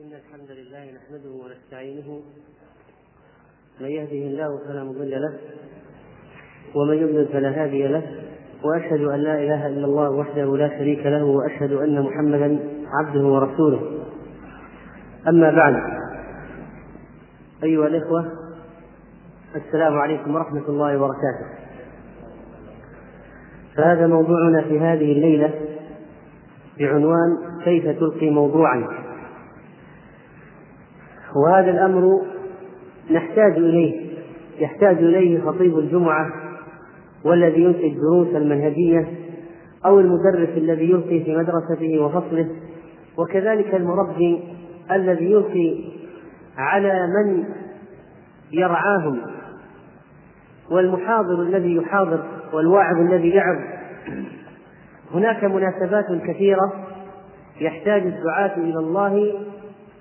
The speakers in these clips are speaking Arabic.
إن الحمد لله نحمده ونستعينه. من يهده الله فلا مضل له ومن يضلل فلا هادي له وأشهد أن لا إله إلا الله وحده لا شريك له وأشهد أن محمدا عبده ورسوله. أما بعد أيها الإخوة السلام عليكم ورحمة الله وبركاته. فهذا موضوعنا في هذه الليلة بعنوان كيف تلقي موضوعا؟ وهذا الأمر نحتاج إليه. يحتاج إليه خطيب الجمعة والذي يلقي الدروس المنهجية أو المدرس الذي يلقي في مدرسته وفصله وكذلك المربي الذي يلقي على من يرعاهم والمحاضر الذي يحاضر والواعظ الذي يعظ. هناك مناسبات كثيرة يحتاج الدعاة إلى الله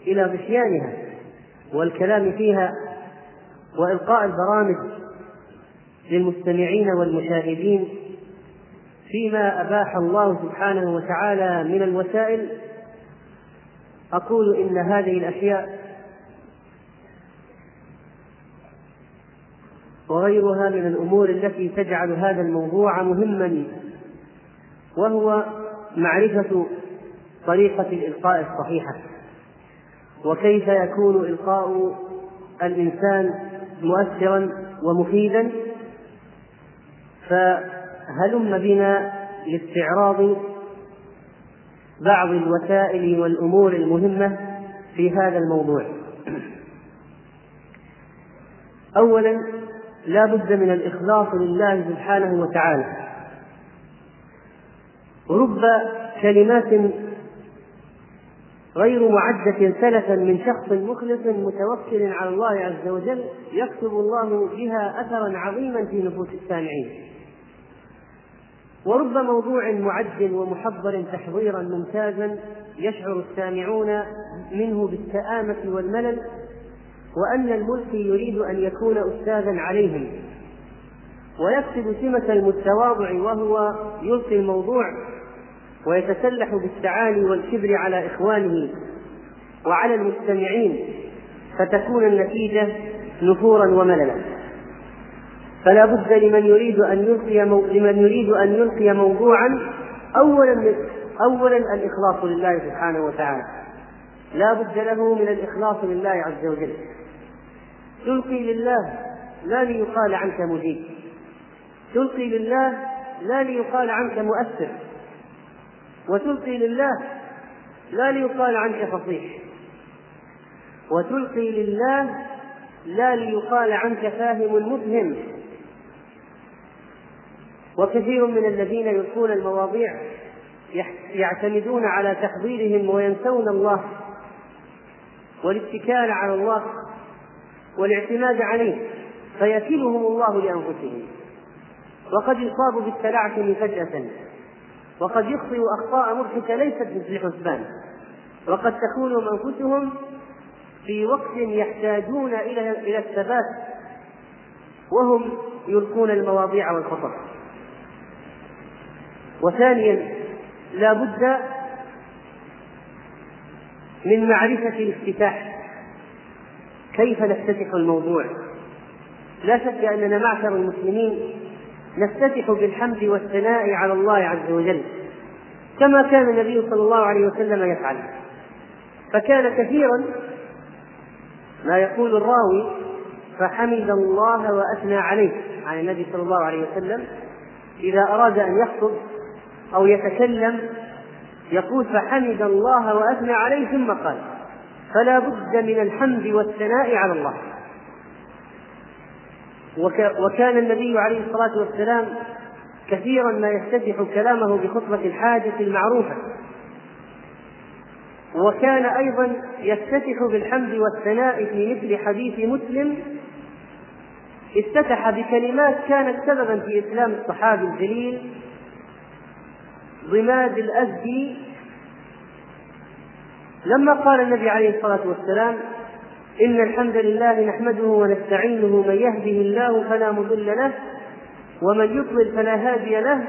إلى غشيانها والكلام فيها وإلقاء البرامج للمستمعين والمشاهدين فيما أباح الله سبحانه وتعالى من الوسائل أقول إن هذه الأشياء وغيرها من الأمور التي تجعل هذا الموضوع مهما وهو معرفة طريقة الإلقاء الصحيحة. وكيف يكون إلقاء الإنسان مؤثرا ومفيدا؟ فهلم بنا لاستعراض بعض الوسائل والأمور المهمة في هذا الموضوع. أولا لا بد من الإخلاص لله سبحانه وتعالى. رب كلمات غير معدة سلفا من شخص مخلص متوكل على الله عز وجل يكتب الله بها أثرا عظيما في نفوس السامعين. ورب موضوع معد ومحضر تحضيرا ممتازا يشعر السامعون منه بالسآمة والملل وأن الملقي يريد أن يكون أستاذا عليهم. ويكتب سمة المتواضع وهو يلقي الموضوع ويتسلح بالتعالي والكبر على إخوانه وعلى المستمعين فتكون النتيجة نفورا ومللا. فلا بد لمن يريد أن يلقي مو... لمن يريد أن يلقي موضوعا أولا أولا الإخلاص لله سبحانه وتعالى. لا بد له من الإخلاص لله عز وجل. تلقي لله لا ليقال عنك مجيب. تلقي لله لا ليقال عنك مؤثر. وتلقي لله لا ليقال عنك فصيح. وتلقي لله لا ليقال عنك فاهم مفهم وكثير من الذين يلقون المواضيع يعتمدون على تحضيرهم وينسون الله والاتكال على الله والاعتماد عليه فيكلهم الله لأنفسهم. وقد يصاب بالتلعثم فجأة. وقد يخطئ أخطاء مضحكة ليست مثل حسبان وقد تكون أنفسهم في وقت يحتاجون إلى إلى الثبات وهم يلقون المواضيع والخطر. وثانيا لا بد من معرفة الافتتاح. كيف نفتتح الموضوع؟ لا شك أننا معشر المسلمين نفتتح بالحمد والثناء على الله عز وجل كما كان النبي صلى الله عليه وسلم يفعل. فكان كثيرا ما يقول الراوي فحمد الله وأثنى عليه عن النبي صلى الله عليه وسلم. إذا أراد أن يخطب أو يتكلم يقول فحمد الله وأثنى عليه ثم قال فلا بد من الحمد والثناء على الله. وكان النبي عليه الصلاة والسلام كثيرا ما يفتتح كلامه بخطبة الحاجة المعروفة. وكان أيضا يفتتح بالحمد والثناء في مثل حديث مسلم افتتح بكلمات كانت سببا في إسلام الصحابي الجليل ضماد الأزدي. لما قال النبي عليه الصلاة والسلام إن الحمد لله نحمده ونستعينه من يهده الله فلا مضل له ومن يضلل فلا هادي له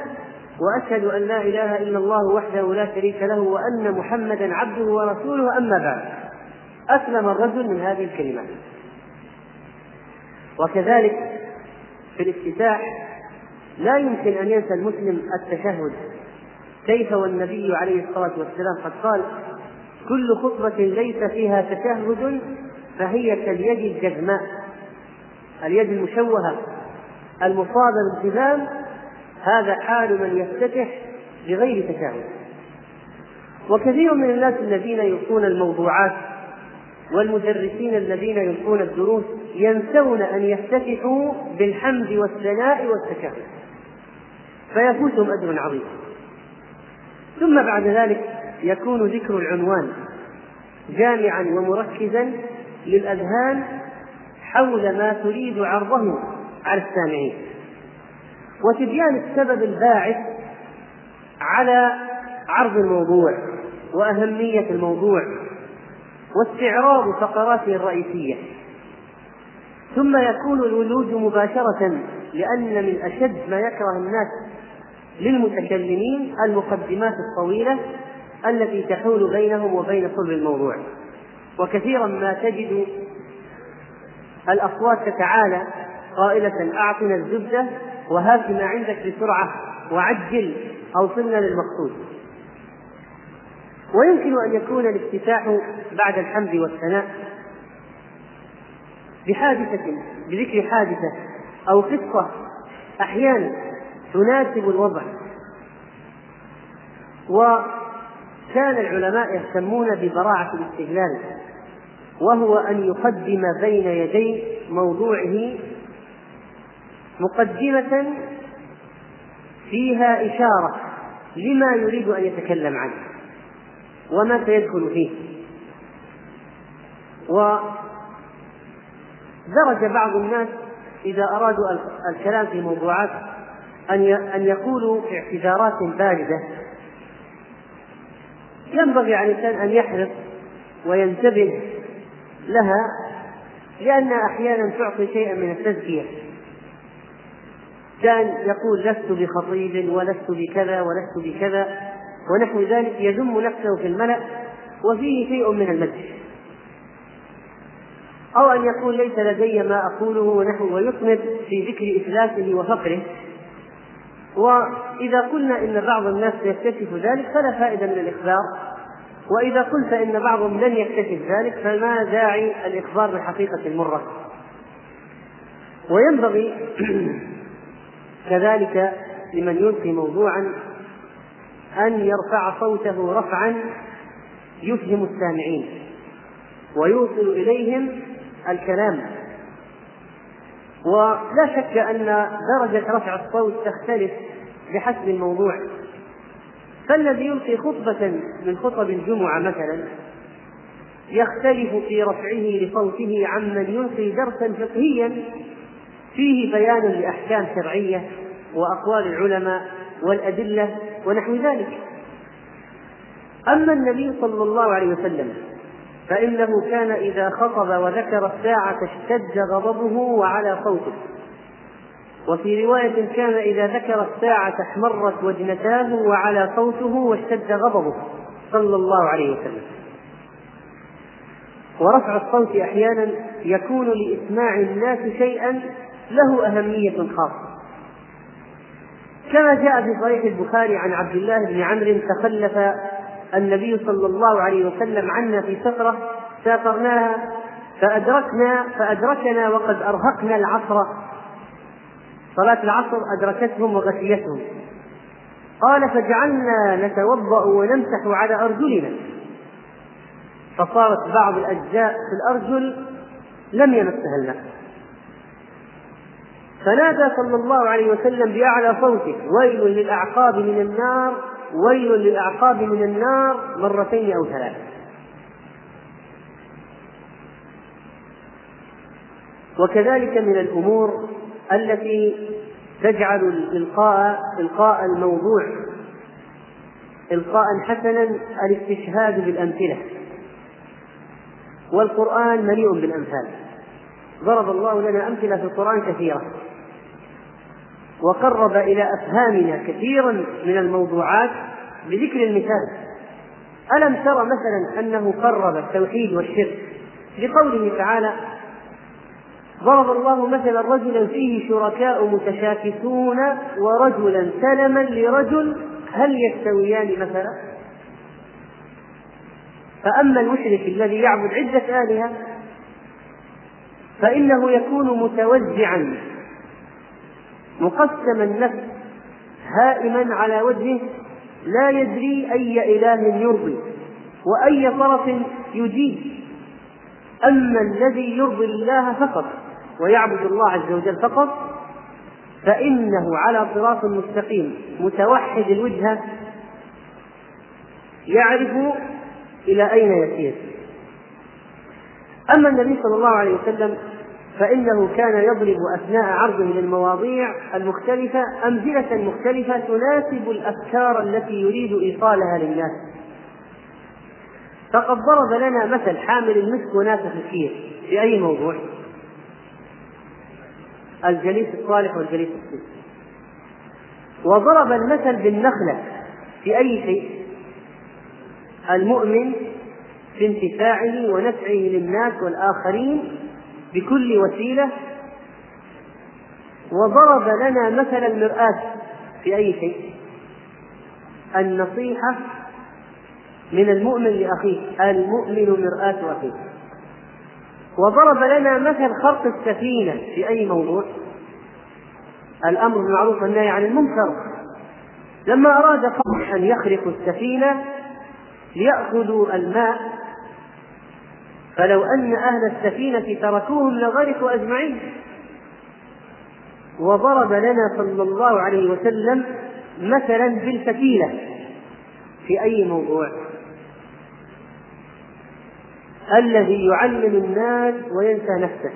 وأشهد أن لا إله إلا الله وحده لا شريك له وأن محمدا عبده ورسوله أما بعد. أسلم الرجل من هذه الكلمات وكذلك في الافتتاح لا يمكن أن ينسى المسلم التشهد. كيف والنبي عليه الصلاة والسلام قد قال كل خطبة ليس فيها تشهد فهي كاليد الجزماء اليد المشوهة المصابة بالتزام هذا حال من يفتتح بغير تشهد وكثير من الناس الذين يلقون الموضوعات والمدرسين الذين يلقون الدروس ينسون أن يفتتحوا بالحمد والثناء والتشهد فيفوتهم أجر عظيم. ثم بعد ذلك يكون ذكر العنوان جامعا ومركزا للأذهان حول ما تريد عرضه على السامعين. وتبيان السبب الباعث على عرض الموضوع وأهمية الموضوع واستعراض فقراته الرئيسية. ثم يكون الولوج مباشرة لأن من أشد ما يكره الناس للمتكلمين المقدمات الطويلة التي تحول بينهم وبين صلب الموضوع. وكثيرا ما تجد الأصوات تتعالى قائلة أعطنا الزبدة وهات ما عندك بسرعة وعجل أوصلنا للمقصود. ويمكن أن يكون الافتتاح بعد الحمد والثناء بحادثة بذكر حادثة أو قصة أحيانا تناسب الوضع. وكان العلماء يهتمون ببراعة الاستهلال. وهو أن يقدم بين يدي موضوعه مقدمة فيها إشارة لما يريد أن يتكلم عنه وما سيدخل فيه. ودرج بعض الناس إذا أرادوا الكلام في موضوعات أن أن يقولوا اعتذارات باردة. ينبغي على الإنسان أن يحرص وينتبه لها لأنها أحيانا تعطي شيئا من التزكية. كان يقول لست بخطيب ولست بكذا ولست بكذا. ونحو ذلك يذم نفسه في الملأ وفيه شيء من المدح. أو أن يقول ليس لدي ما أقوله ونحو ويطمد في ذكر إفلاسه وفقره. وإذا قلنا إن بعض الناس يكتشف ذلك فلا فائدة من الإخبار. وإذا قلت إن بعضهم لن يكتشف ذلك فما داعي الإخبار بالحقيقة المرة؟ وينبغي كذلك لمن يلقي موضوعا أن يرفع صوته رفعا يفهم السامعين ويوصل إليهم الكلام. ولا شك أن درجة رفع الصوت تختلف بحسب الموضوع. فالذي يلقي خطبة من خطب الجمعة مثلا يختلف في رفعه لصوته عمن يلقي درسا فقهيا فيه بيان لأحكام شرعية وأقوال العلماء والأدلة ونحو ذلك. أما النبي صلى الله عليه وسلم فإنه كان إذا خطب وذكر الساعة اشتد غضبه وعلى صوته. وفي رواية كان إذا ذكر الساعة احمرت وجنتاه وعلى صوته واشتد غضبه. صلى الله عليه وسلم. ورفع الصوت أحيانا يكون لإسماع الناس شيئا له أهمية خاصة. كما جاء في صحيح البخاري عن عبد الله بن عمرو تخلف النبي صلى الله عليه وسلم عنا في سفرة سافرناها فأدركنا فأدركنا وقد أرهقنا العصر. صلاة العصر أدركتهم وغشيتهم. قال فجعلنا نتوضأ ونمسح على أرجلنا. فصارت بعض الأجزاء في الأرجل لم يمسها الماء فنادى صلى الله عليه وسلم بأعلى صوته ويل للأعقاب من النار ويل للأعقاب من النار مرتين أو ثلاث وكذلك من الأمور التي تجعل الإلقاء إلقاء الموضوع إلقاء حسنا الاستشهاد بالأمثلة. والقرآن مليء بالأمثال. ضرب الله لنا أمثلة في القرآن كثيرة. وقرب إلى أفهامنا كثيرا من الموضوعات بذكر المثال. ألم تر مثلا أنه قرب التوحيد والشرك؟ لقوله تعالى ضرب الله مثلا رجلا فيه شركاء متشاكسون ورجلا سلما لرجل هل يستويان مثلا؟ فأما المشرك الذي يعبد عدة آلهة فإنه يكون متوزعا مقسم النفس هائما على وجهه لا يدري أي إله يرضي وأي طرف يجيب أما الذي يرضي الله فقط. ويعبد الله عز وجل فقط فإنه على صراط مستقيم متوحد الوجهة يعرف إلى أين يسير أما النبي صلى الله عليه وسلم فإنه كان يضرب أثناء عرضه للمواضيع المختلفة أمثلة مختلفة تناسب الأفكار التي يريد إيصالها للناس فقد ضرب لنا مثل حامل المسك ونافخ الكير في أي موضوع؟ الجليس الصالح والجليس السوء وضرب المثل بالنخلة في أي شيء؟ المؤمن في انتفاعه ونفعه للناس والآخرين بكل وسيلة. وضرب لنا مثل المرآة في أي شيء؟ النصيحة من المؤمن لأخيه المؤمن مرآة أخيه. وضرب لنا مثل خرق السفينة في أي موضوع. الأمر بالمعروف والنهي عن المنكر. لما أراد قوم أن يخرقوا السفينة ليأخذوا الماء فلو أن أهل السفينة تركوهم لغرقوا أجمعين. وضرب لنا صلى الله عليه وسلم مثلا بالفتيلة في أي موضوع. الذي يعلم الناس وينسى نفسه.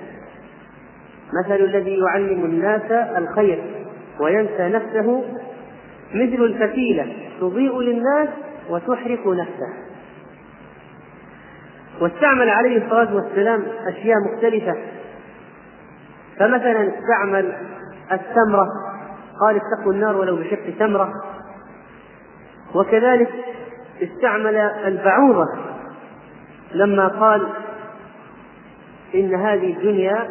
مثل الذي يعلم الناس الخير وينسى نفسه مثل الفتيلة تضيء للناس وتحرق نفسه. واستعمل عليه الصلاة والسلام أشياء مختلفة. فمثلا استعمل التمرة. قال اتقوا النار ولو بشق تمرة. وكذلك استعمل البعوضة. لما قال إن هذه الدنيا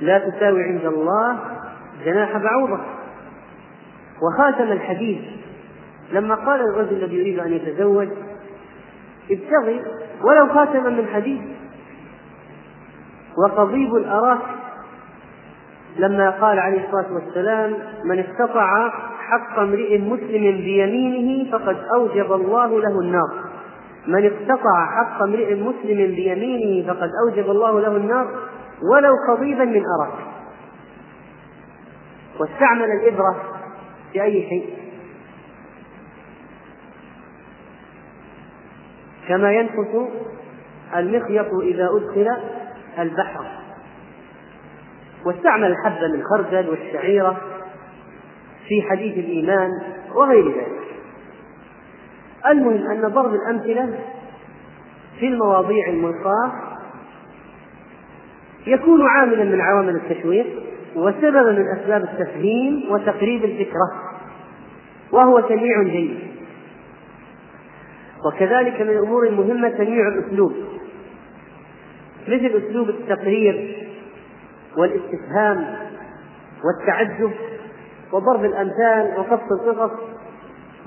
لا تساوي عند الله جناح بعوضة. وخاتم الحديث لما قال الرجل الذي يريد أن يتزوج ابتغي ولو خاتما من حديد وقضيب الأراك لما قال عليه الصلاة والسلام من استطاع حق امرئ مسلم بيمينه فقد أوجب الله له النار. من اقتطع حق امرئ مسلم بيمينه فقد أوجب الله له النار ولو قضيبا من أراك واستعمل الإبرة في أي شيء. كما ينقص المخيط إذا أدخل البحر. واستعمل الحبة من خردل والشعيرة في حديث الإيمان وغير ذلك. المهم أن ضرب الأمثلة في المواضيع الملقاة يكون عاملا من عوامل التشويق وسببا من أسباب التفهيم وتقريب الفكرة وهو تنويع جيد. وكذلك من الأمور المهمة تنويع الأسلوب مثل أسلوب التقرير والاستفهام والتعجب وضرب الأمثال وقص القصص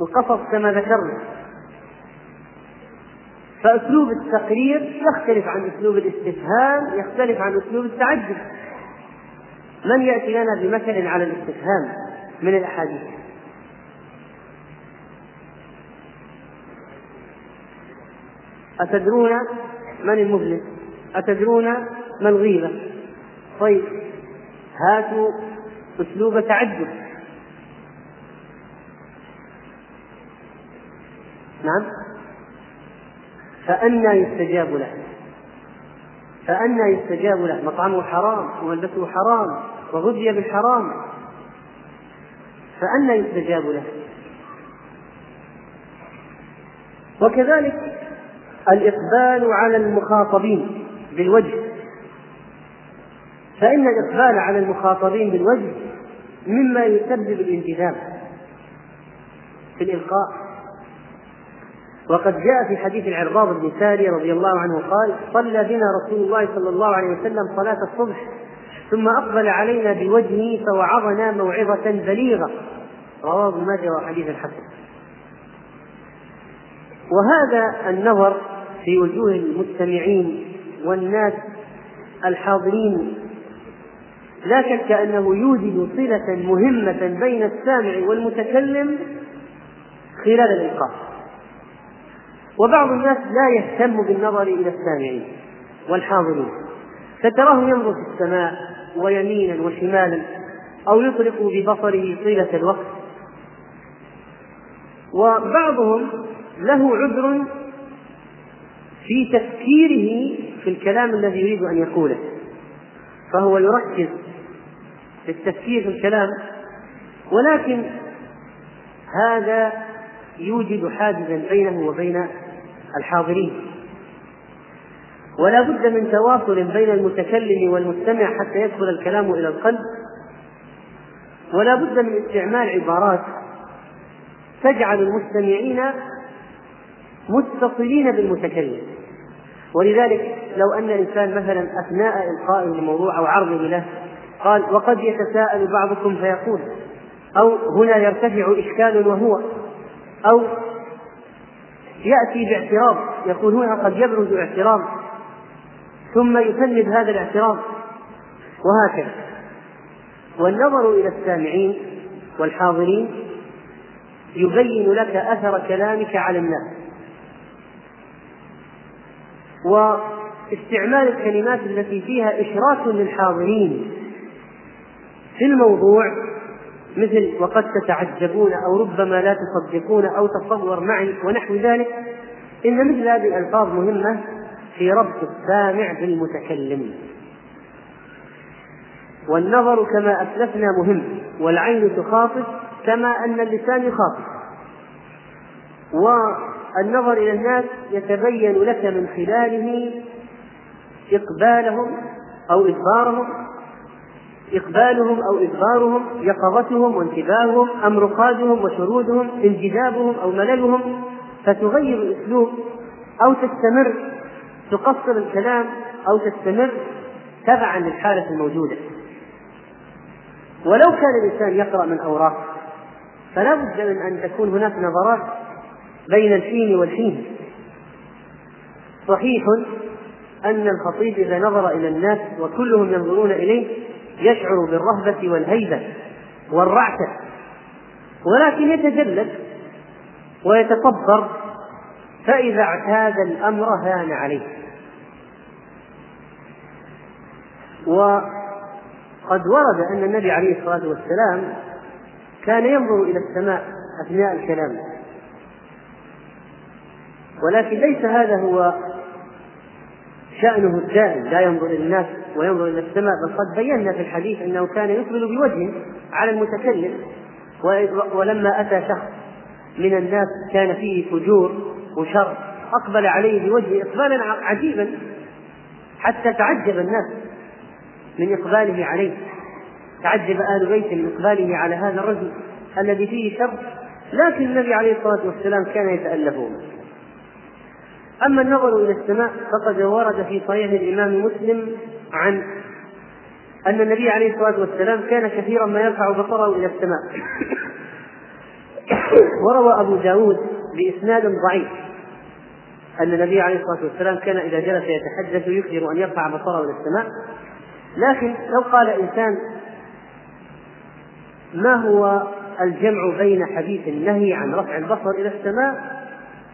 القصص كما ذكرنا. فأسلوب التقرير يختلف عن أسلوب الاستفهام يختلف عن أسلوب التعجب. من يأتي لنا بمثل على الاستفهام من الأحاديث؟ أتدرون من المفلس؟ أتدرون ما الغيبة؟ طيب هاتوا أسلوب تعجب. نعم؟ فأنى يستجاب له. فأنى يستجاب له. مطعمه حرام وملبسه حرام وغذي بالحرام. فأنى يستجاب له. وكذلك الإقبال على المخاطبين بالوجه. فإن الإقبال على المخاطبين بالوجه مما يسبب الانجذاب في الإلقاء. وقد جاء في حديث العرباض بن ساري رضي الله عنه قال صلى بنا رسول الله صلى الله عليه وسلم صلاة الصبح ثم أقبل علينا بوجهه فوعظنا موعظة بليغة. رواه ابن ماجه وحديث الحسن. وهذا النظر في وجوه المستمعين والناس الحاضرين لا شك انه يوجد صلة مهمة بين السامع والمتكلم خلال الإلقاء. وبعض الناس لا يهتم بالنظر إلى السامعين والحاضرين فتراه ينظر في السماء ويمينا وشمالا أو يطلق ببصره طيلة الوقت. وبعضهم له عذر في تفكيره في الكلام الذي يريد أن يقوله فهو يركز في التفكير في الكلام ولكن هذا يوجد حاجزا بينه وبين الحاضرين. ولا بد من تواصل بين المتكلم والمستمع حتى يدخل الكلام إلى القلب. ولا بد من استعمال عبارات تجعل المستمعين متصلين بالمتكلم. ولذلك لو أن الإنسان مثلا أثناء القائه لموضوع أو عرضه له قال وقد يتساءل بعضكم فيقول أو هنا يرتفع إشكال وهو أو يأتي باعتراض يقول هنا قد يبرز اعتراض ثم يفند هذا الاعتراض وهكذا. والنظر إلى السامعين والحاضرين يبين لك أثر كلامك على الناس. واستعمال الكلمات التي فيها إشراك للحاضرين في الموضوع مثل وقد تتعجبون أو ربما لا تصدقون أو تصور معي ونحو ذلك إن مثل هذه الألفاظ مهمة في ربط السامع بالمتكلم. والنظر كما أسلفنا مهم والعين تخاطب كما أن اللسان يخاطب. النظر إلى الناس يتبين لك من خلاله إقبالهم أو إدبارهم إقبالهم أو إدبارهم يقظتهم وانتباههم أم رقادهم وشرودهم انجذابهم أو مللهم. فتغير الأسلوب أو تستمر تقصر الكلام أو تستمر تبعا للحالة الموجودة. ولو كان الإنسان يقرأ من أوراق فلا بد من أن تكون هناك نظرات بين الحين والحين. صحيح أن الخطيب إذا نظر إلى الناس وكلهم ينظرون إليه يشعر بالرهبة والهيبة والرعشة ولكن يتجلد ويتصبر فإذا اعتاد الأمر هان عليه. وقد ورد أن النبي عليه الصلاة والسلام كان ينظر إلى السماء أثناء الكلام ولكن ليس هذا هو شأنه الدائم لا ينظر إلى الناس وينظر إلى السماء بل قد بينا في الحديث أنه كان يقبل بوجهه على المتكلم ولما أتى شخص من الناس كان فيه فجور وشر أقبل عليه بوجهه إقبالا عجيبا حتى تعجب الناس من إقباله عليه. تعجب أهل بيته من إقباله على هذا الرجل الذي فيه شر لكن النبي عليه الصلاة والسلام كان يتألفه أما النظر إلى السماء فقد ورد في صحيح الإمام مسلم عن أن النبي عليه الصلاة والسلام كان كثيرا ما يرفع بصره إلى السماء. وروى أبو داود بإسناد ضعيف أن النبي عليه الصلاة والسلام كان إذا جلس يتحدث يكثر أن يرفع بصره إلى السماء. لكن لو قال إنسان ما هو الجمع بين حديث النهي عن رفع البصر إلى السماء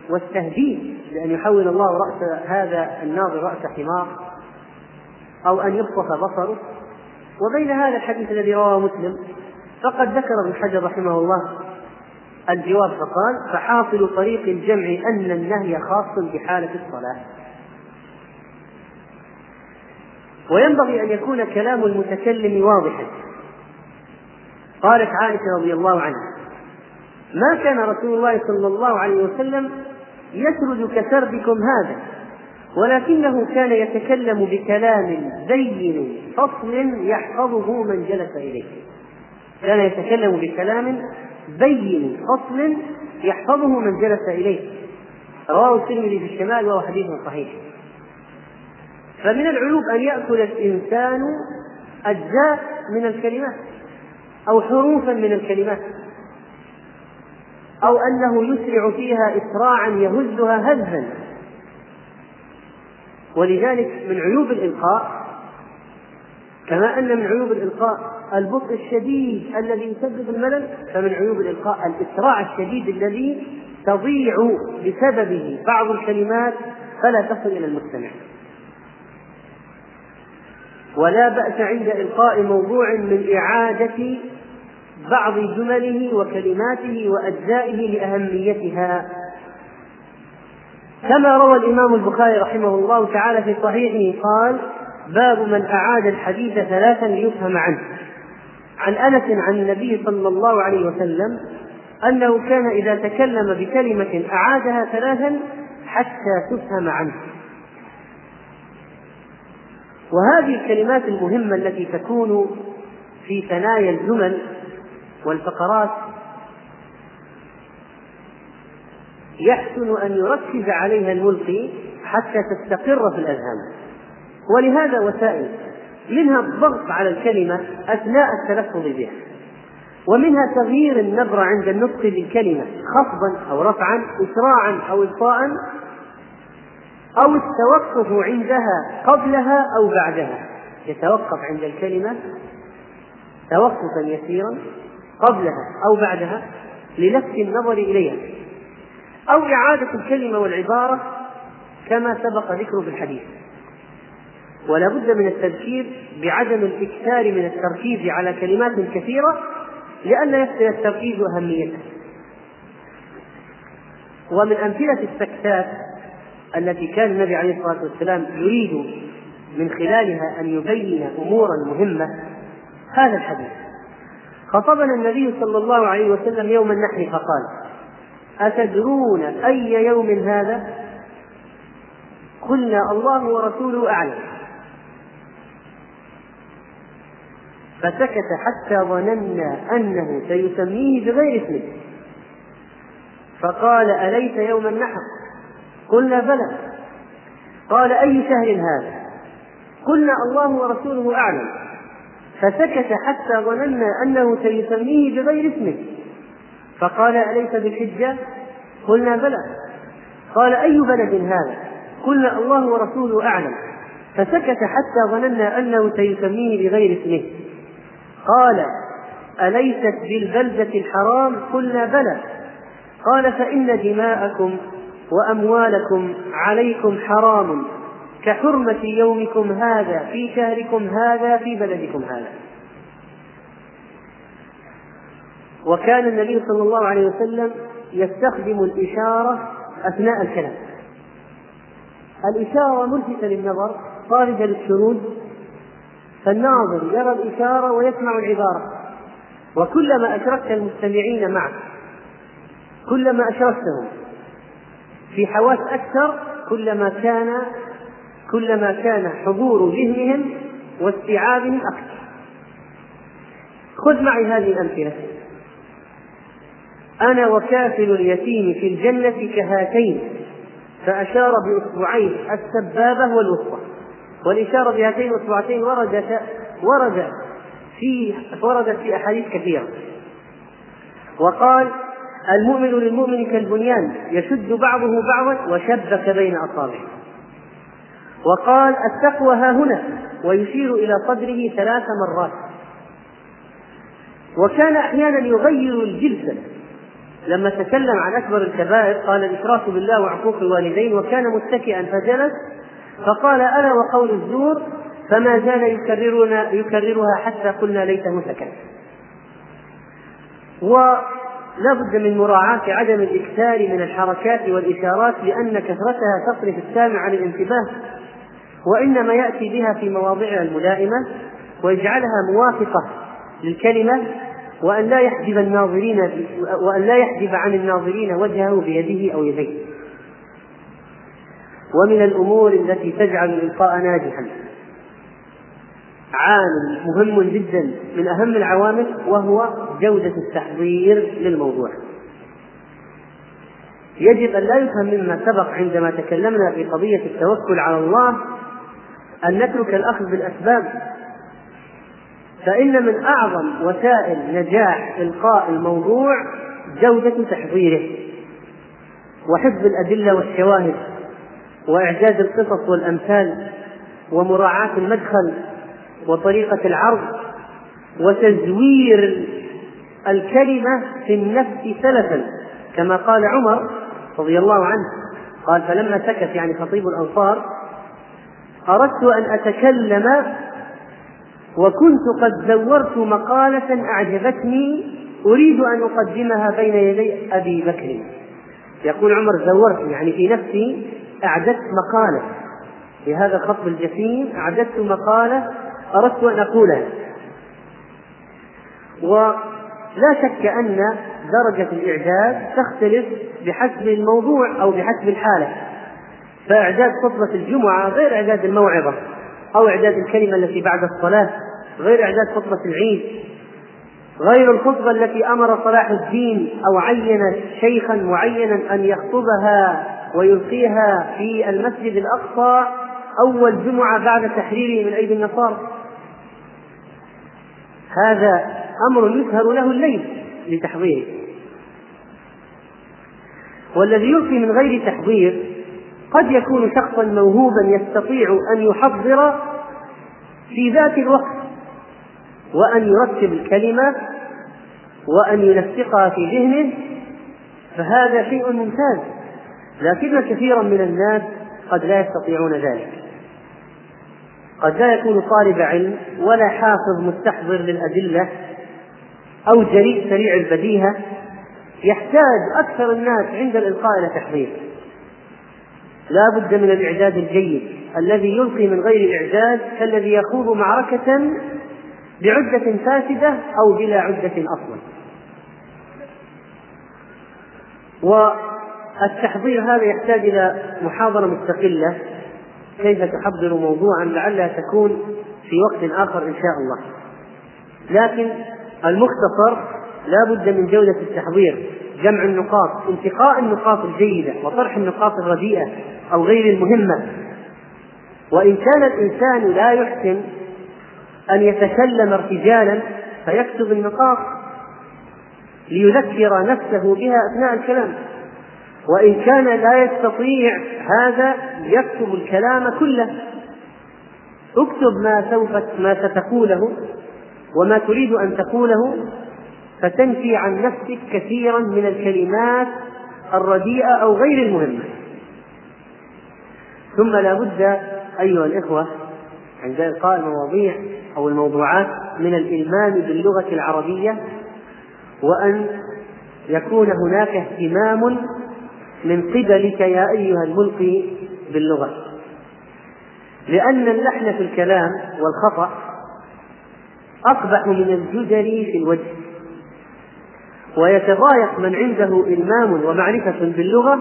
والتهديد بأن يحول الله رأس هذا الناظر رأس حمار أو أن يبصق بصره. وبين هذا الحديث الذي رواه مسلم فقد ذكر ابن حجر رحمه الله الجواب فقال فحاصل طريق الجمع أن النهي خاص بحالة الصلاة. وينبغي أن يكون كلام المتكلم واضحا. قالت عائشة رضي الله عنها ما كان رسول الله صلى الله عليه وسلم يسرد كسردكم هذا ولكنه كان يتكلم بكلام بين فصل يحفظه من جلس إليه. كان يتكلم بكلام بين فصل يحفظه من جلس إليه. رواه الترمذي في الشمال وهو حديث صحيح. فمن العيوب أن يأكل الإنسان أجزاء من الكلمات أو حروفا من الكلمات. أو أنه يسرع فيها إسراعا يهزها هزا ولذلك من عيوب الإلقاء كما أن من عيوب الإلقاء البطء الشديد الذي يسبب الملل فمن عيوب الإلقاء الإسراع الشديد الذي تضيع بسببه بعض الكلمات فلا تصل إلى المستمع. ولا بأس عند إلقاء موضوع من إعادة بعض جمله وكلماته وأجزائه لأهميتها. كما روى الإمام البخاري رحمه الله تعالى في صحيحه قال باب من أعاد الحديث ثلاثا ليفهم عنه. عن أنس عن النبي صلى الله عليه وسلم أنه كان إذا تكلم بكلمة أعادها ثلاثا حتى تفهم عنه. وهذه الكلمات المهمة التي تكون في ثنايا الجمل والفقرات يحسن أن يركز عليها الملقي حتى تستقر في الأذهان. ولهذا وسائل منها الضغط على الكلمة أثناء التلفظ بها ومنها تغيير النبرة عند النطق بالكلمة خفضا أو رفعا إسراعا أو إبطاء أو التوقف عندها قبلها أو بعدها. يتوقف عند الكلمة توقفا يسيرا قبلها أو بعدها للفت النظر إليها أو إعادة الكلمة والعبارة كما سبق ذكره في الحديث. ولا بد من التذكير بعدم الإكثار من التركيز على كلمات كثيرة لئلا يفقد التركيز أهميته ومن أمثلة السكتات التي كان النبي عليه الصلاة والسلام يريد من خلالها أن يبين أمورا مهمة هذا الحديث. خطبنا النبي صلى الله عليه وسلم يوم النحر فقال أتدرون أي يوم هذا؟ قلنا الله ورسوله أعلم. فسكت حتى ظننا أنه سيسميه بغير اسمه. فقال أليس يوم النحر؟ قلنا بلى. قال أي شهر هذا؟ قلنا الله ورسوله أعلم. فسكت حتى ظننا أنه سيسميه بغير اسمه. فقال أليس بالحجة؟ قلنا بلى. قال أي بلد هذا؟ قلنا الله ورسوله أعلم. فسكت حتى ظننا أنه سيسميه بغير اسمه. قال أليست بالبلدة الحرام؟ قلنا بلى. قال فإن دماءكم وأموالكم عليكم حرام. كحرمة يومكم هذا في شهركم هذا في بلدكم هذا. وكان النبي صلى الله عليه وسلم يستخدم الإشارة أثناء الكلام. الإشارة ملفتة للنظر طاردة للشرود. فالناظر يرى الإشارة ويسمع العبارة. وكلما أشركت المستمعين معك كلما أشركتهم في حواس أكثر كلما كان كلما كان حضور ذهنهم واستيعابهم أكثر. خذ معي هذه الأمثلة. أنا وكافل اليتيم في الجنة كهاتين فأشار بإصبعيه السبابة والوسطى والإشارة بهاتين الإصبعتين وردت ورد في وردت في أحاديث كثيرة. وقال المؤمن للمؤمن كالبنيان يشد بعضه بعضا وشبك بين أصابعه. وقال التقوى ها هنا ويشير إلى صدره ثلاث مرات. وكان أحيانا يغير الجلسة. لما تكلم عن أكبر الكبائر قال الإشراك بالله وعقوق الوالدين وكان متكئا فجلس فقال أنا وقول الزور؟ فما زال يكررنا يكررها حتى قلنا ليته سكت ولا بد من مراعاة عدم الإكثار من الحركات والإشارات لأن كثرتها تصرف السامع عن الانتباه وإنما يأتي بها في مواضعها الملائمة ويجعلها موافقة للكلمة وأن لا يحجب الناظرين وأن لا يحجب عن الناظرين وجهه بيده أو يديه. ومن الأمور التي تجعل الإلقاء ناجحا. عامل مهم جدا من أهم العوامل وهو جودة التحضير للموضوع. يجب أن لا يفهم مما سبق عندما تكلمنا في قضية التوكل على الله أن نترك الأخذ بالأسباب. فإن من أعظم وسائل نجاح إلقاء الموضوع جودة تحضيره وحفظ الأدلة والشواهد وإعجاز القصص والأمثال ومراعاة المدخل وطريقة العرض وتزوير الكلمة في النفس سلفا. كما قال عمر رضي الله عنه قال فلما سكت يعني خطيب الأنصار أردت أن أتكلم وكنت قد زورت مقالة أعجبتني أريد أن أقدمها بين يدي أبي بكر. يقول عمر زورت يعني في نفسي أعددت مقالة. في هذا الخطب الجسيم أعددت مقالة أردت أن أقولها. ولا شك أن درجة الإعداد تختلف بحسب الموضوع أو بحسب الحالة. فإعداد خطبة الجمعة غير إعداد الموعظة أو إعداد الكلمة التي بعد الصلاة غير إعداد خطبة العيد غير الخطبة التي أمر صلاح الدين أو عين شيخا معينا أن يخطبها ويلقيها في المسجد الأقصى أول جمعة بعد تحريره من أيدي النصارى. هذا أمر يسهر له الليل لتحضيره. والذي يلقي من غير تحضير قد يكون شخصا موهوبا يستطيع أن يحضر في ذات الوقت وأن يرتب الكلمة وأن ينسقها في ذهنه فهذا شيء ممتاز. لكن كثيرا من الناس قد لا يستطيعون ذلك. قد لا يكون طالب علم ولا حافظ مستحضر للأدلة أو جريء سريع البديهة يحتاج أكثر الناس عند الإلقاء إلى تحضير. لا بد من الإعداد الجيد. الذي يلقي من غير إعداد كالذي يخوض معركة بعدة فاسدة أو بلا عدة أصلا. والتحضير هذا يحتاج إلى محاضرة مستقلة. كيف تحضر موضوعا لعلها تكون في وقت آخر إن شاء الله. لكن المختصر لا بد من جودة التحضير. جمع النقاط انتقاء النقاط الجيدة وطرح النقاط الرديئة أو غير المهمة. وإن كان الإنسان لا يحسن أن يتكلم ارتجالا فيكتب النقاط ليذكر نفسه بها أثناء الكلام. وإن كان لا يستطيع هذا يكتب الكلام كله. اكتب ما سوف ما ستقوله وما تريد أن تقوله. فتنفي عن نفسك كثيرا من الكلمات الرديئة أو غير المهمة. ثم لا بد أيها الإخوة عند إلقاء المواضيع أو الموضوعات من الإلمام باللغة العربية وأن يكون هناك اهتمام من قبلك يا أيها الملقي باللغة. لأن اللحن في الكلام والخطأ أقبح من الجدر في الوجه. ويتضايق من عنده إلمام ومعرفة باللغة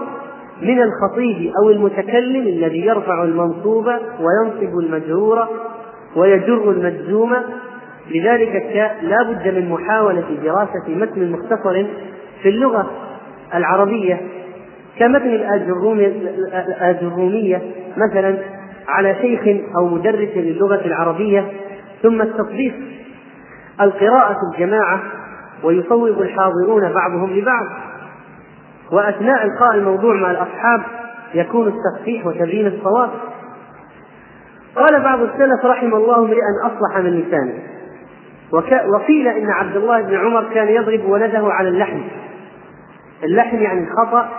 من الخطيب أو المتكلم الذي يرفع المنصوب وينصب المجرور ويجر المجزوم. لذلك لا بد من محاولة دراسة متن مختصر في اللغة العربية كمتن الآجرومية مثلا على شيخ أو مدرس للغة العربية. ثم التطبيق القراءة الجماعة ويصوب الحاضرون بعضهم لبعض. وأثناء إلقاء الموضوع مع الأصحاب يكون التصحيح وتبيين الصواب. قال بعض السلف رحم الله امرئا أصلح من لسانه. وقيل إن عبد الله بن عمر كان يضرب ولده على اللحن اللحن يعني الخطأ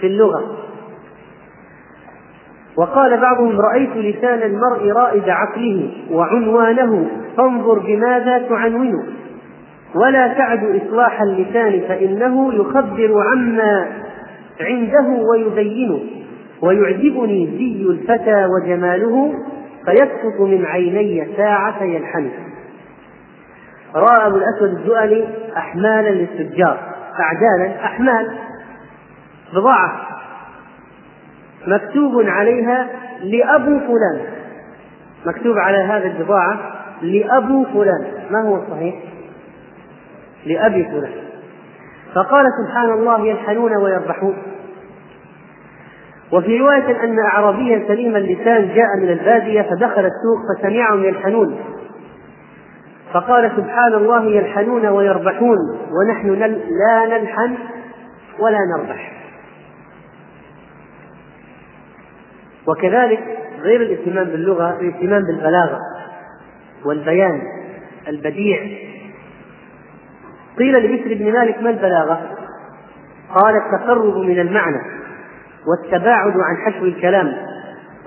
في اللغة. وقال بعضهم رأيت لسان المرء رائد عقله وعنوانه فانظر بماذا تعنونه. ولا تعد إصلاح اللسان فإنه يخبر عما عنده ويبينه. ويعجبني زي الفتى وجماله فيسقط من عيني ساعة يلحن رأى أبو الأسود الزؤلي أحمالا للتجار. أعدالا أحمال. بضاعة. مكتوب عليها لأبو فلان. مكتوب على هذه البضاعة لأبو فلان. ما هو الصحيح؟ لأبي فلان فقال سبحان الله يلحنون ويربحون. وفي رواية أن أعرابيا سليم اللسان جاء من البادية فدخل السوق فسمعهم يلحنون. فقال سبحان الله يلحنون ويربحون ونحن لا نلحن ولا نربح. وكذلك غير الاهتمام باللغة الاهتمام بالبلاغة والبيان البديع قيل لبشر بن مالك ما البلاغة؟ قال التقرب من المعنى والتباعد عن حشو الكلام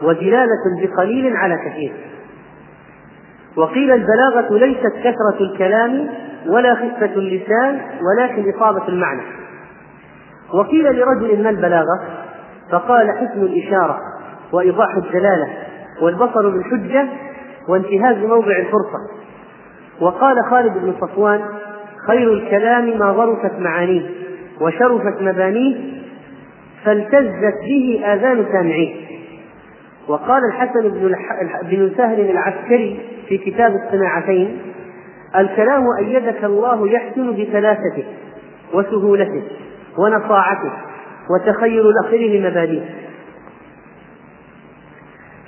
ودلالة بقليل على كثير. وقيل البلاغة ليست كثرة الكلام ولا خفة اللسان ولكن إصابة المعنى. وقيل لرجل ما البلاغة؟ فقال حسن الإشارة وإيضاح الدلالة والبصر بالحجة وانتهاز موضع الفرصة. وقال خالد بن صفوان خير الكلام ما ظرفت معانيه وشرفت مبانيه فالتزت به آذان سامعيه. وقال الحسن بن بن سهل العسكري في كتاب الصناعتين الكلام أيدك الله يحسن بثلاثته وسهولته ونصاعته وتخيل الأخير لمبادئه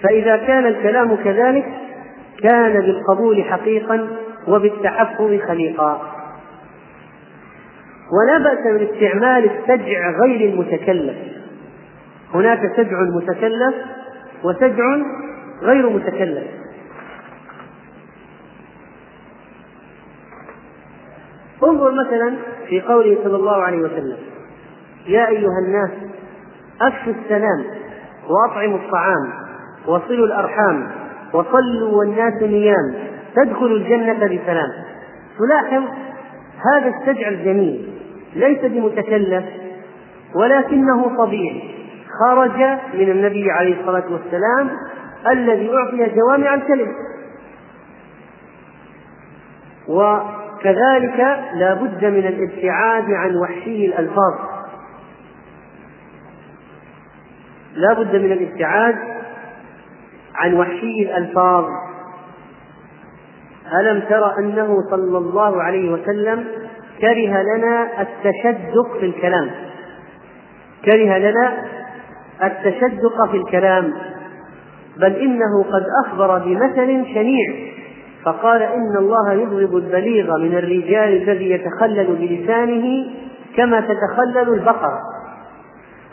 فإذا كان الكلام كذلك كان بالقبول حقيقا وبالتحفظ خليقا. ولا بأس من استعمال السجع غير المتكلف. هناك سجع متكلف وسجع غير متكلف. انظر مثلا في قوله صلى الله عليه وسلم يا أيها الناس أفشوا السلام وأطعموا الطعام وصلوا الأرحام وصلوا والناس نيام تدخلوا الجنة بسلام. تلاحظ هذا السجع الجميل ليس بمتكلف ولكنه طبيعي. خرج من النبي عليه الصلاة والسلام الذي أعطي جوامع الكلم وكذلك لا بد من الابتعاد عن وحشي الألفاظ. لا بد من الابتعاد عن وحشي الألفاظ. ألم تر أنه صلى الله عليه وسلم كره لنا التشدق في الكلام. كره لنا التشدق في الكلام. بل إنه قد أخبر بمثل شنيع. فقال إن الله يبغض البليغ من الرجال الذي يتخلل بلسانه كما تتخلل البقرة.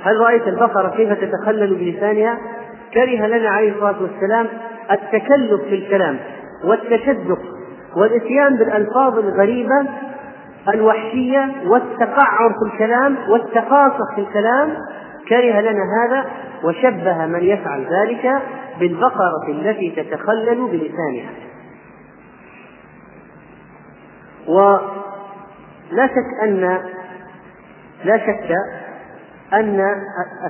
هل رأيت البقرة كيف تتخلل بلسانها؟ كره لنا عليه الصلاة والسلام التكلف في الكلام والتشدق والاتيان بالألفاظ الغريبة الوحشية والتقعر في الكلام والتقاصح في الكلام كره لنا هذا وشبه من يفعل ذلك بالبقرة التي تتخلل بلسانها. ولا شك أن لا شك أن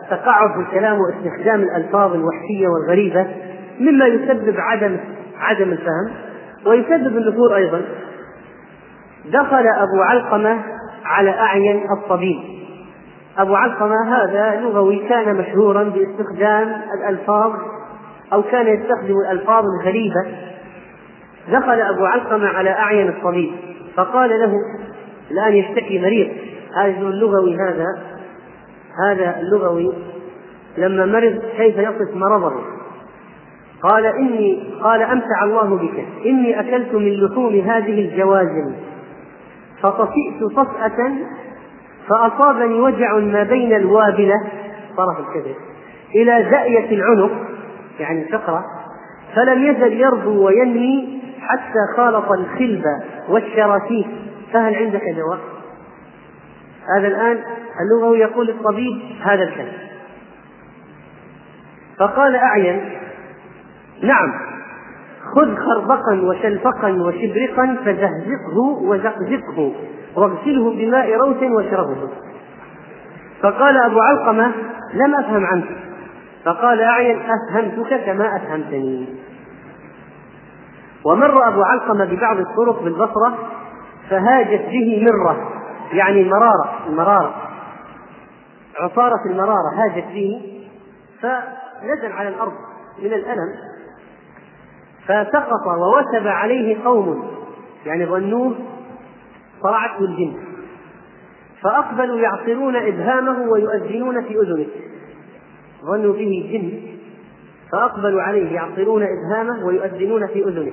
التقعر في الكلام واستخدام الألفاظ الوحشية والغريبة مما يسبب عدم عدم الفهم ويسبب النفور أيضا. دخل أبو علقمة على أعين الطبيب. أبو علقمة هذا لغوي كان مشهورا باستخدام الألفاظ أو كان يستخدم الألفاظ الغريبة. دخل أبو علقمة على أعين الطبيب فقال له الآن يشتكي مريض. هذا اللغوي هذا؟ هذا اللغوي لما مرض كيف يصف مرضه؟ قال إني قال أمتع الله بك إني أكلت من لحوم هذه الجوازل. فطفئت طفأة فأصابني وجع ما بين الوابلة طرف الكبد إلى زأية العنق يعني الفقرة فلم يزل يربو وينمي حتى خالط الخلب والشراتيف فهل عندك دواء؟ هذا الآن اللغوي يقول للطبيب هذا الكلام. فقال أعين نعم. خذ خربقا وشلفقا وشبرقا فزهزقه وزقزقه واغسله بماء روث واشربه. فقال أبو علقمة لم أفهم عنك. فقال أعين أفهمتك كما أفهمتني. ومر أبو علقمة ببعض الطرق بالبصرة فهاجت به مرة يعني المرارة المرارة عصارة المرارة هاجت به فنزل على الأرض من الألم. فسقط ووثب عليه قوم. يعني ظنوه صرعته الجن فأقبلوا يعصرون إبهامه ويؤذنون في أذنه. ظنوا به جن. فأقبلوا عليه يعصرون إبهامه ويؤذنون في أذنه.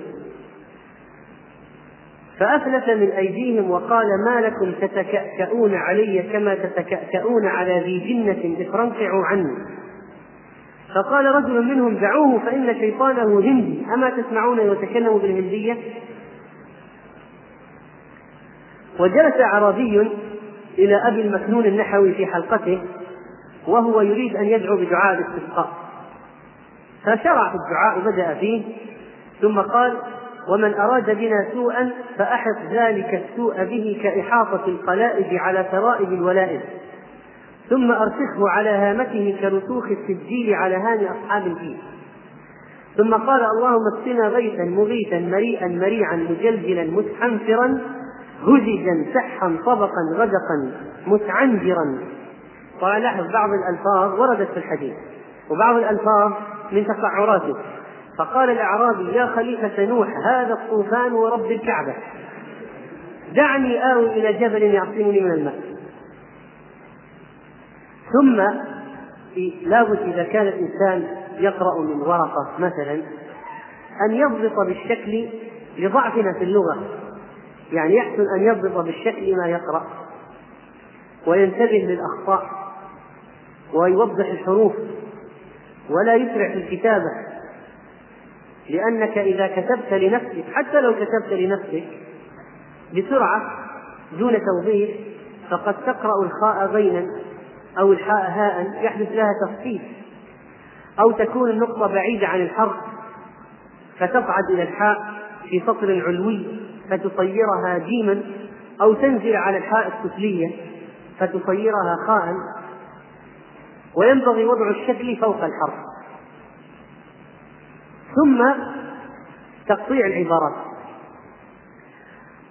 فأفلت من أيديهم وقال ما لكم تتكأكؤون علي كما تتكأكؤون على ذي جنة افرنقعوا عني. فقال رجل منهم دعوه فإن شيطانه هندي. أما تسمعون يتكلم بالهندية؟ وجلس أعرابي إلى أبي المكنون النحوي في حلقته وهو يريد أن يدعو بدعاء الاستسقاء. فشرع في الدعاء وبدأ فيه ثم قال ومن أراد بنا سوءا فأحط ذلك السوء به كإحاطة القلائد على ثرائب الولائد ثم أرسخه على هامته كرسوخ السجيل على هام أصحاب الفيل ثم قال اللهم اسقنا غيثا مغيثا مريئا مريعا مجلجلا متحنفرا هزجا سحا طبقا غدقا متعنجرا. ولاحظ بعض الألفاظ وردت في الحديث وبعض الألفاظ من تقعراته فقال الأعرابي يا خليفة نوح هذا الطوفان ورب الكعبة. دعني آوي إلى جبل يعصمني من الماء ثم لابد إذا كان الإنسان يقرأ من ورقة مثلا أن يضبط بالشكل لضعفنا في اللغة. يعني يحسن أن يضبط بالشكل ما يقرأ وينتبه للأخطاء ويوضح الحروف ولا يسرع في الكتابة. لأنك إذا كتبت لنفسك حتى لو كتبت لنفسك بسرعة دون توضيح فقد تقرأ الخاء غينا. أو الحاء هاء يحدث لها تخفيف أو تكون النقطة بعيدة عن الحرف فتصعد إلى الحاء في سطر علوي فتصيرها جيما أو تنزل على الحاء السفلية فتصيرها خاء وينبغي وضع الشكل فوق الحرف. ثم تقطيع العبارات.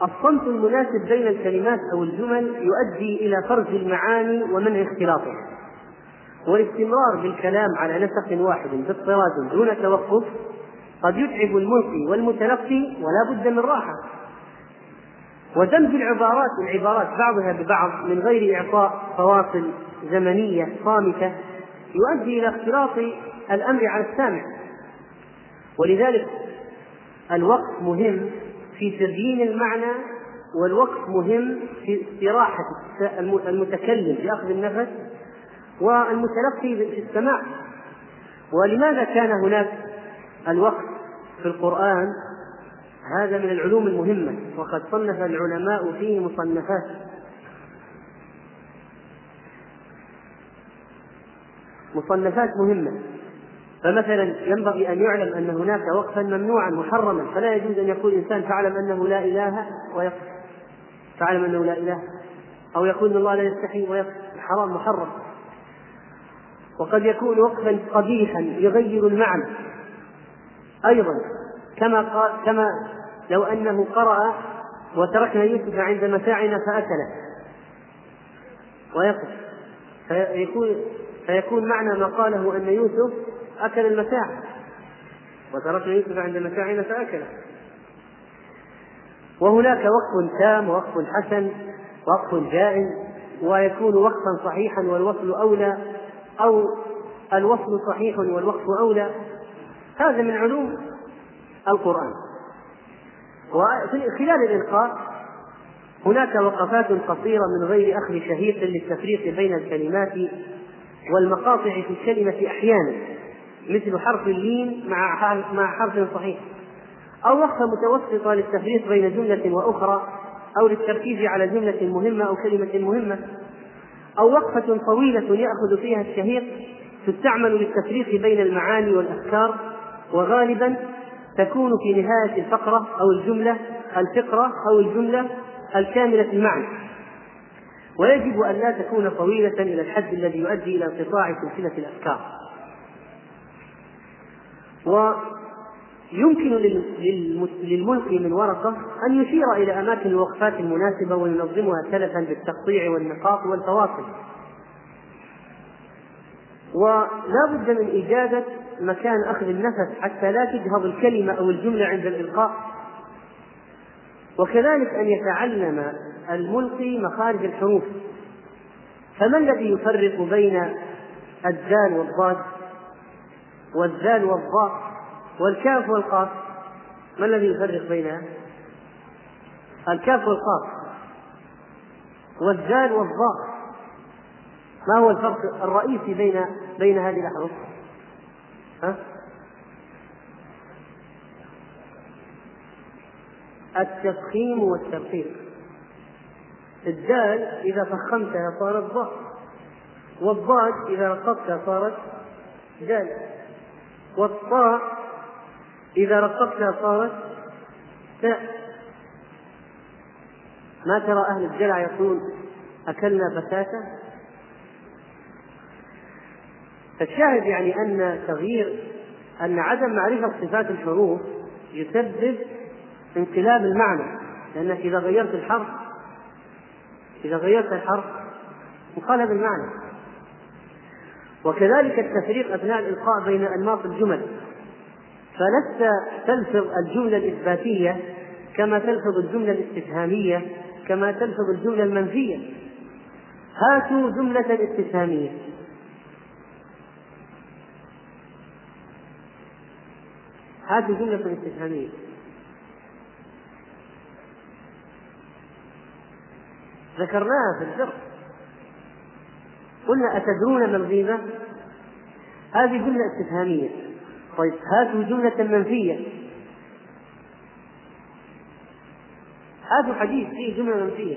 الصمت المناسب بين الكلمات أو الجمل يؤدي إلى فرز المعاني ومنع اختلاطها. والاستمرار بالكلام على نسق واحد باضطراد دون توقف قد يتعب الملقي والمتلقي ولا بد من راحة. ودمج العبارات العبارات بعضها ببعض من غير إعطاء فواصل زمنية صامتة يؤدي إلى اختلاط الأمر على السامع. ولذلك الوقت مهم في تبيين المعنى والوقت مهم في استراحة المتكلم في أخذ النفس والمتلقي في السماع ولماذا كان هناك الوقت في القرآن؟ هذا من العلوم المهمة وقد صنف العلماء فيه مصنفات. مصنفات مهمة. فمثلا ينبغي أن يعلم أن هناك وقفا ممنوعا محرما. فلا يجوز أن يقول الإنسان فاعلم أنه لا إله ويقف. فاعلم أنه لا إله. أو يقول أن الله لا يستحي ويقف. حرام محرم. وقد يكون وقفا قبيحا يغير المعنى. أيضا كما قال كما لو أنه قرأ وتركنا يوسف عند متاعنا فأكله. ويقف. فيكون فيكون معنى ما قاله أن يوسف أكل المتاع. وتركنا يوسف عند متاعنا فأكله. وهناك وقف تام ووقف حسن وقف جائز ويكون وقفا صحيحا والوصل أولى أو الوصل صحيح والوقف أولى. هذا من علوم القرآن. وخلال الإلقاء هناك وقفات قصيرة من غير أخذ شهيق للتفريق بين الكلمات والمقاطع في الكلمة أحيانا. مثل حرف اللين مع مع حرف صحيح. أو وقفة متوسطة للتفريق بين جملة وأخرى أو للتركيز على جملة مهمة أو كلمة مهمة. أو وقفة طويلة يأخذ فيها الشهيق تستعمل للتفريق بين المعاني والأفكار. وغالبا تكون في نهاية الفقرة أو الجملة الفقرة أو الجملة الكاملة المعنى. ويجب أن لا تكون طويلة إلى الحد الذي يؤدي إلى انقطاع سلسلة الأفكار. ويمكن للملقي من ورقة أن يشير إلى أماكن الوقفات المناسبة وينظمها سلفا بالتقطيع والنقاط والفواصل. ولا بد من إيجاد مكان أخذ النفس حتى لا تجهض الكلمة أو الجملة عند الإلقاء. وكذلك أن يتعلم الملقي مخارج الحروف. فما الذي يفرق بين الدال والضاد؟ والذال والضاء والكاف والقاف ما الذي يفرق بينها؟ الكاف والقاف والذال والضاء ما هو الفرق الرئيسي بين بين هذه الأحرف؟ ها؟ التفخيم والترقيق الدال إذا فخمتها صارت ضاء والضاد إذا رققتها صارت دال والطاء إذا رققتها صارت تاء. ما ترى أهل الجلع يقول أكلنا بتاتا؟ فالشاهد يعني أن تغيير أن عدم معرفة صفات الحروف يسبب انقلاب المعنى. لأنك إذا غيرت الحرف إذا غيرت الحرف انقلب المعنى. وكذلك التفريق أثناء الإلقاء بين أنماط الجمل. فلست تلفظ الجملة الإثباتية كما تلفظ الجملة الاستفهامية كما تلفظ الجملة المنفية. هاتوا جملة استفهامية هاتوا جملة استفهامية ذكرناها في الدرس قلنا أتدرون ما الغيبة؟ هذه جملة استفهامية. طيب هاتوا جملة منفية. هاتوا حديث فيه جملة منفية.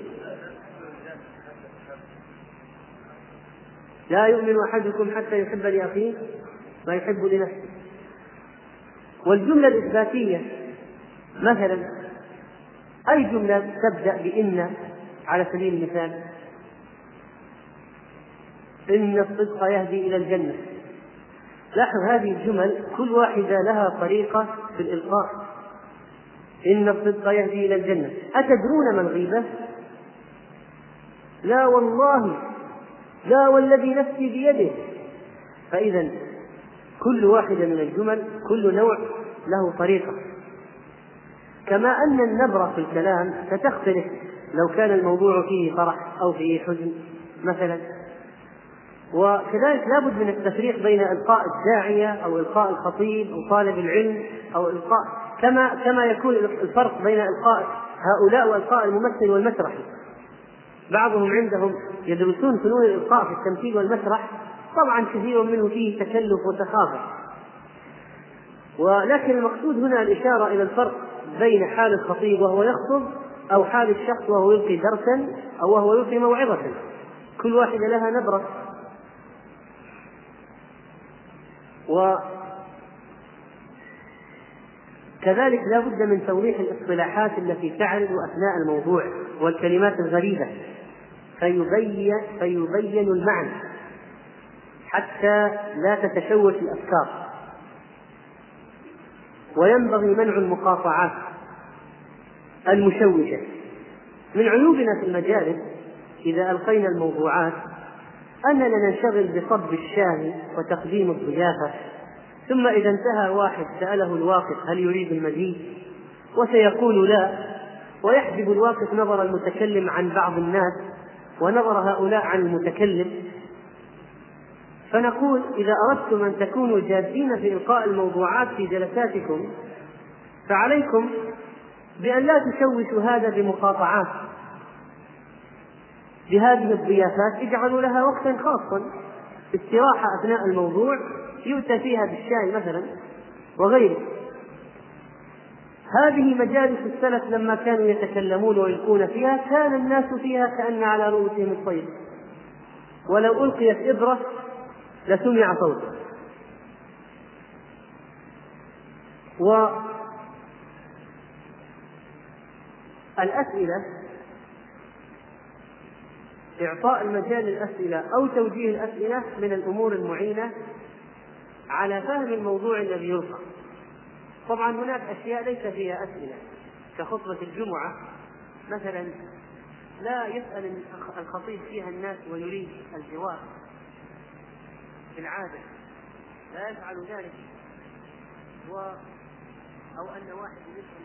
لا يؤمن أحدكم حتى يحب لأخيه ما يحب لنفسه. والجملة الإثباتية مثلا أي جملة تبدأ بإن على سبيل المثال؟ إن الصدق يهدي إلى الجنة. لاحظ هذه الجمل كل واحدة لها طريقة في الإلقاء. إن الصدق يهدي إلى الجنة. أتدرون ما الغيبة؟ لا والله لا والذي نفسي بيده. فإذا كل واحدة من الجمل كل نوع له طريقة. كما أن النبرة في الكلام ستختلف لو كان الموضوع فيه فرح أو فيه حزن مثلا. وكذلك لابد من التفريق بين إلقاء الداعية أو إلقاء الخطيب أو طالب العلم أو إلقاء كما كما يكون الفرق بين إلقاء هؤلاء وإلقاء الممثل والمسرحي بعضهم عندهم يدرسون فنون الإلقاء في التمثيل والمسرح طبعا كثير منه فيه تكلف وتخاذل ولكن المقصود هنا الإشارة إلى الفرق بين حال الخطيب وهو يخطب أو حال الشخص وهو يلقي درسا أو وهو يلقي موعظة. كل واحدة لها نبرة. وكذلك لا بد من توضيح الاصطلاحات التي تعرض أثناء الموضوع والكلمات الغريبة. فيبين فيبين المعنى حتى لا تتشوش الأفكار. وينبغي منع المقاطعات المشوشة. من عيوبنا في المجالس إذا ألقينا الموضوعات أننا ننشغل بصب الشاي وتقديم الضيافة. ثم إذا انتهى واحد سأله الواقف هل يريد المزيد؟ وسيقول لا. ويحجب الواقف نظر المتكلم عن بعض الناس ونظر هؤلاء عن المتكلم. فنقول إذا أردتم أن تكونوا جادين في إلقاء الموضوعات في جلساتكم فعليكم بأن لا تشوشوا هذا بمقاطعات. بهذه الضيافات اجعلوا لها وقتا خاصا استراحة أثناء الموضوع يؤتى فيها بالشاي مثلا وغيره. هذه مجالس السلف لما كانوا يتكلمون ويلقون فيها كان الناس فيها كأن على رؤوسهم الطير ولو ألقيت إبرة لسمع صوته والأسئلة إعطاء المجال للأسئلة أو توجيه الأسئلة من الأمور المعينة على فهم الموضوع الذي يلقى طبعا هناك أشياء ليس فيها أسئلة. كخطبة الجمعة مثلا لا يسأل الخطيب فيها الناس ويريد الجواب بالعادة لا يفعل ذلك. و أو أن واحد يسأل